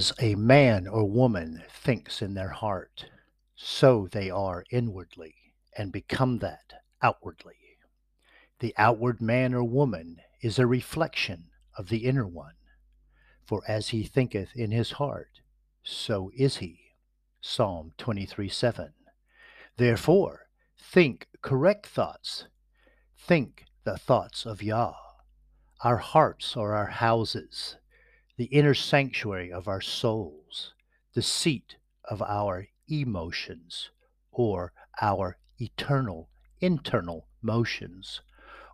As a man or woman thinks in their heart, so they are inwardly, and become that outwardly. The outward man or woman is a reflection of the inner one. For as he thinketh in his heart, so is he. Psalm 23 7. Therefore, think correct thoughts. Think the thoughts of Yah. Our hearts are our houses the inner sanctuary of our souls, the seat of our emotions, or our eternal internal motions,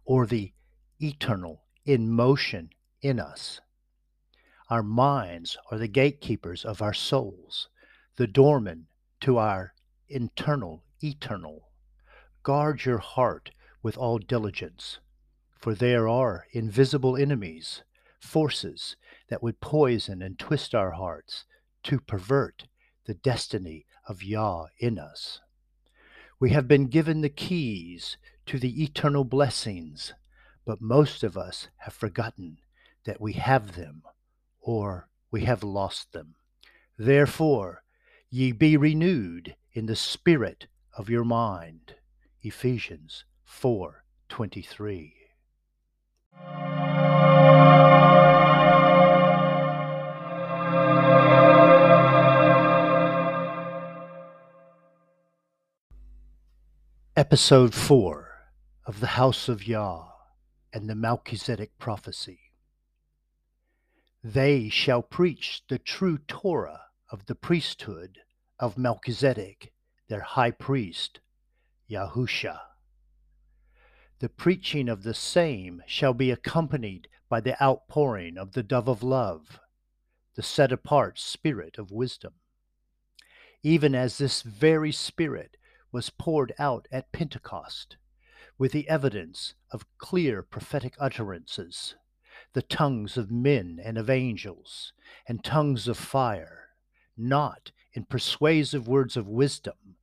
or the eternal in motion in us. Our minds are the gatekeepers of our souls, the doorman to our internal eternal. Guard your heart with all diligence, for there are invisible enemies, forces that would poison and twist our hearts to pervert the destiny of Yah in us. We have been given the keys to the eternal blessings, but most of us have forgotten that we have them or we have lost them. Therefore, ye be renewed in the spirit of your mind. Ephesians 4:23. Episode 4 of the House of Yah and the Melchizedek Prophecy. They shall preach the true Torah of the priesthood of Melchizedek, their high priest, Yahusha. The preaching of the same shall be accompanied by the outpouring of the dove of love, the set apart spirit of wisdom. Even as this very spirit was poured out at Pentecost, with the evidence of clear prophetic utterances, the tongues of men and of angels, and tongues of fire, not in persuasive words of wisdom,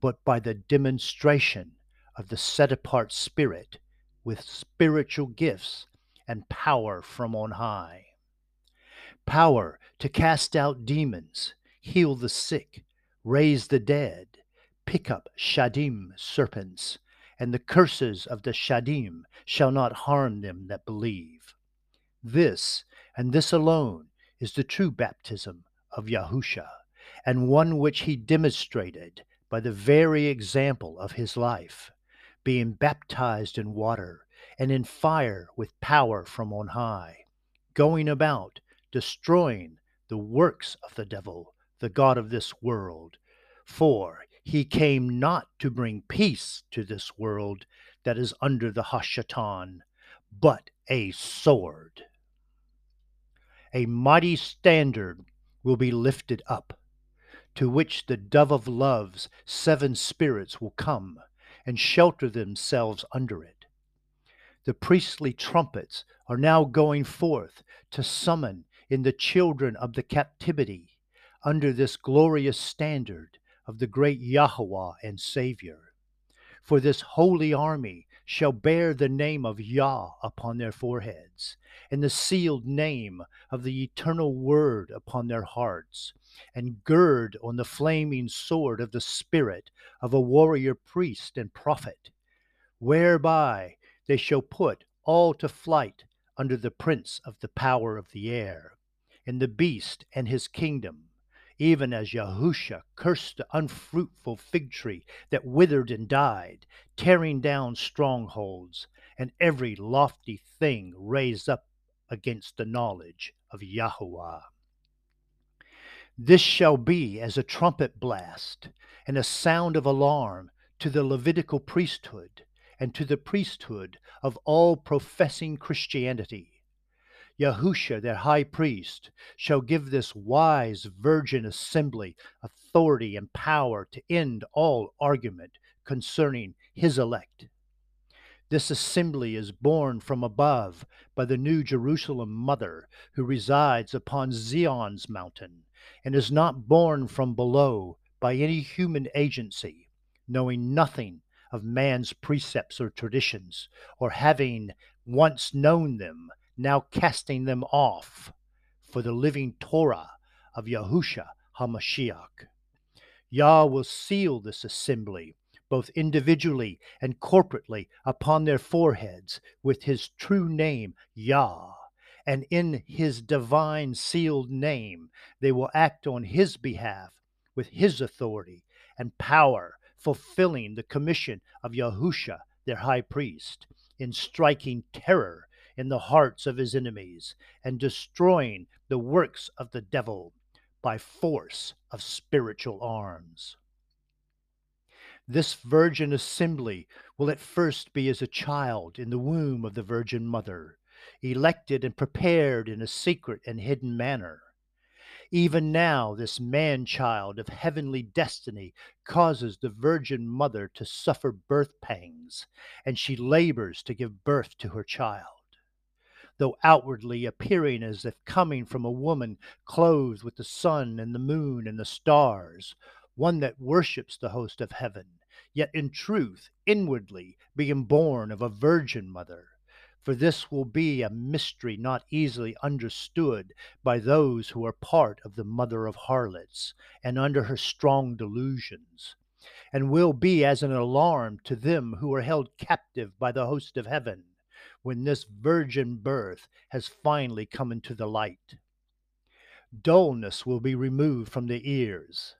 but by the demonstration of the set apart Spirit with spiritual gifts and power from on high. Power to cast out demons, heal the sick, raise the dead, pick up Shadim serpents, and the curses of the Shadim shall not harm them that believe. This, and this alone, is the true baptism of Yahusha, and one which he demonstrated by the very example of his life, being baptized in water and in fire with power from on high, going about destroying the works of the devil, the God of this world. For he came not to bring peace to this world that is under the Hashatan, but a sword. A mighty standard will be lifted up, to which the dove of love's seven spirits will come and shelter themselves under it. The priestly trumpets are now going forth to summon in the children of the captivity under this glorious standard of the great Yahweh and Savior. For this holy army shall bear the name of Yah upon their foreheads, and the sealed name of the eternal Word upon their hearts, and gird on the flaming sword of the Spirit of a warrior priest and prophet, whereby they shall put all to flight under the prince of the power of the air, and the beast and his kingdom even as Yahusha cursed the unfruitful fig tree that withered and died, tearing down strongholds and every lofty thing raised up against the knowledge of Yahweh. This shall be as a trumpet blast and a sound of alarm to the Levitical priesthood and to the priesthood of all professing Christianity Yahusha, their high priest, shall give this wise virgin assembly authority and power to end all argument concerning his elect. This assembly is born from above by the New Jerusalem Mother who resides upon Zion's mountain, and is not born from below by any human agency, knowing nothing of man's precepts or traditions, or having once known them, now casting them off for the living Torah of Yahusha HaMashiach. Yah will seal this assembly, both individually and corporately, upon their foreheads with his true name, Yah. And in his divine sealed name, they will act on his behalf with his authority and power, fulfilling the commission of Yahusha, their high priest, in striking terror in the hearts of his enemies and destroying the works of the devil by force of spiritual arms. This virgin assembly will at first be as a child in the womb of the Virgin Mother, elected and prepared in a secret and hidden manner. Even now, this man child of heavenly destiny causes the Virgin Mother to suffer birth pangs, and she labors to give birth to her child though outwardly appearing as if coming from a woman clothed with the sun and the moon and the stars, one that worships the host of heaven, yet in truth, inwardly, being born of a virgin mother. For this will be a mystery not easily understood by those who are part of the mother of harlots and under her strong delusions and will be as an alarm to them who are held captive by the host of heaven when this virgin birth has finally come into the light. Dullness will be removed from their ears,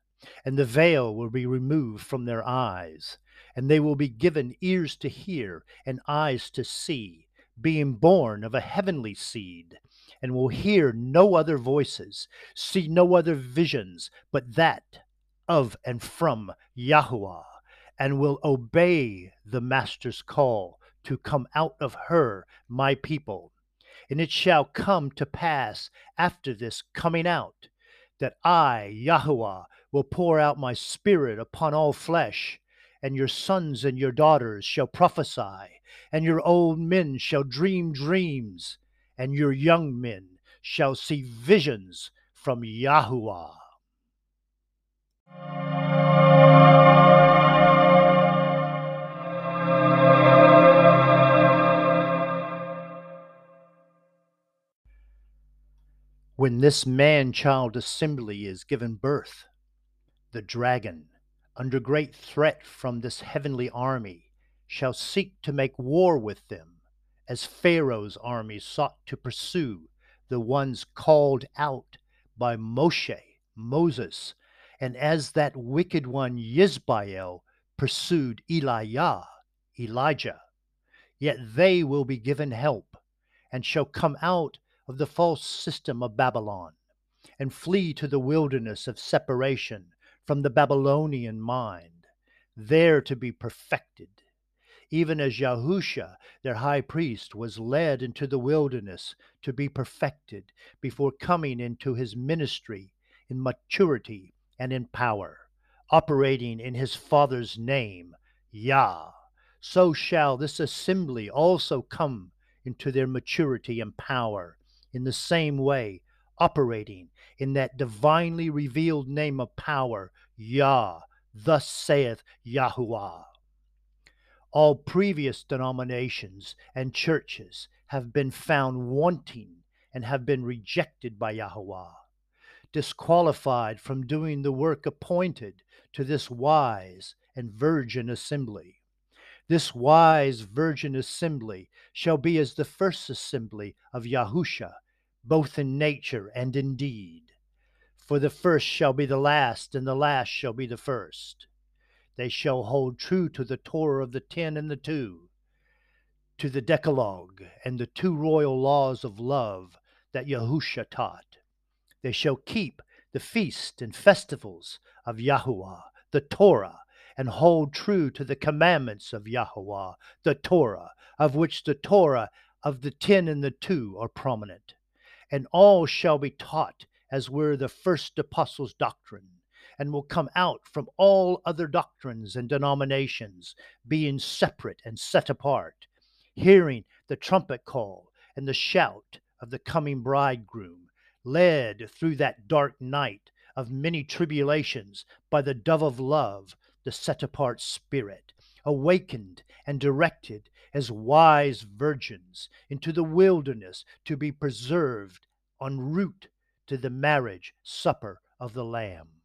and the veil will be removed from their eyes, and they will be given ears to hear and eyes to see, being born of a heavenly seed, and will hear no other voices, see no other visions but that of and from Yahuah, and will obey the Master's call to come out of her, my people. And it shall come to pass after this coming out that I, Yahuah, will pour out my spirit upon all flesh, and your sons and your daughters shall prophesy, and your old men shall dream dreams, and your young men shall see visions from Yahuah. When this man child assembly is given birth, the dragon, under great threat from this heavenly army, shall seek to make war with them, as Pharaoh's army sought to pursue the ones called out by Moshe, Moses, and as that wicked one Yisbael pursued Elijah, Elijah. Yet they will be given help, and shall come out of the false system of Babylon and flee to the wilderness of separation from the Babylonian mind, there to be perfected, even as Yahusha, their high priest, was led into the wilderness to be perfected before coming into his ministry in maturity and in power, operating in his Father's name, Yah. So shall this assembly also come into their maturity and power in the same way, operating in that divinely revealed name of power, Yah, thus saith Yahuah. All previous denominations and churches have been found wanting and have been rejected by Yahuah, disqualified from doing the work appointed to this wise and virgin assembly. This wise virgin assembly shall be as the first assembly of Yahusha, both in nature and in deed. For the first shall be the last, and the last shall be the first. They shall hold true to the Torah of the ten and the two, to the Decalogue and the two royal laws of love that Yahusha taught. They shall keep the feast and festivals of Yahuah, the Torah, and hold true to the commandments of Yahweh, the Torah, of which the Torah of the ten and the two are prominent. And all shall be taught as were the first apostles' doctrine, and will come out from all other doctrines and denominations, being separate and set apart, hearing the trumpet call and the shout of the coming bridegroom, led through that dark night of many tribulations by the dove of love the set apart spirit, awakened and directed as wise virgins into the wilderness to be preserved en route to the marriage supper of the Lamb.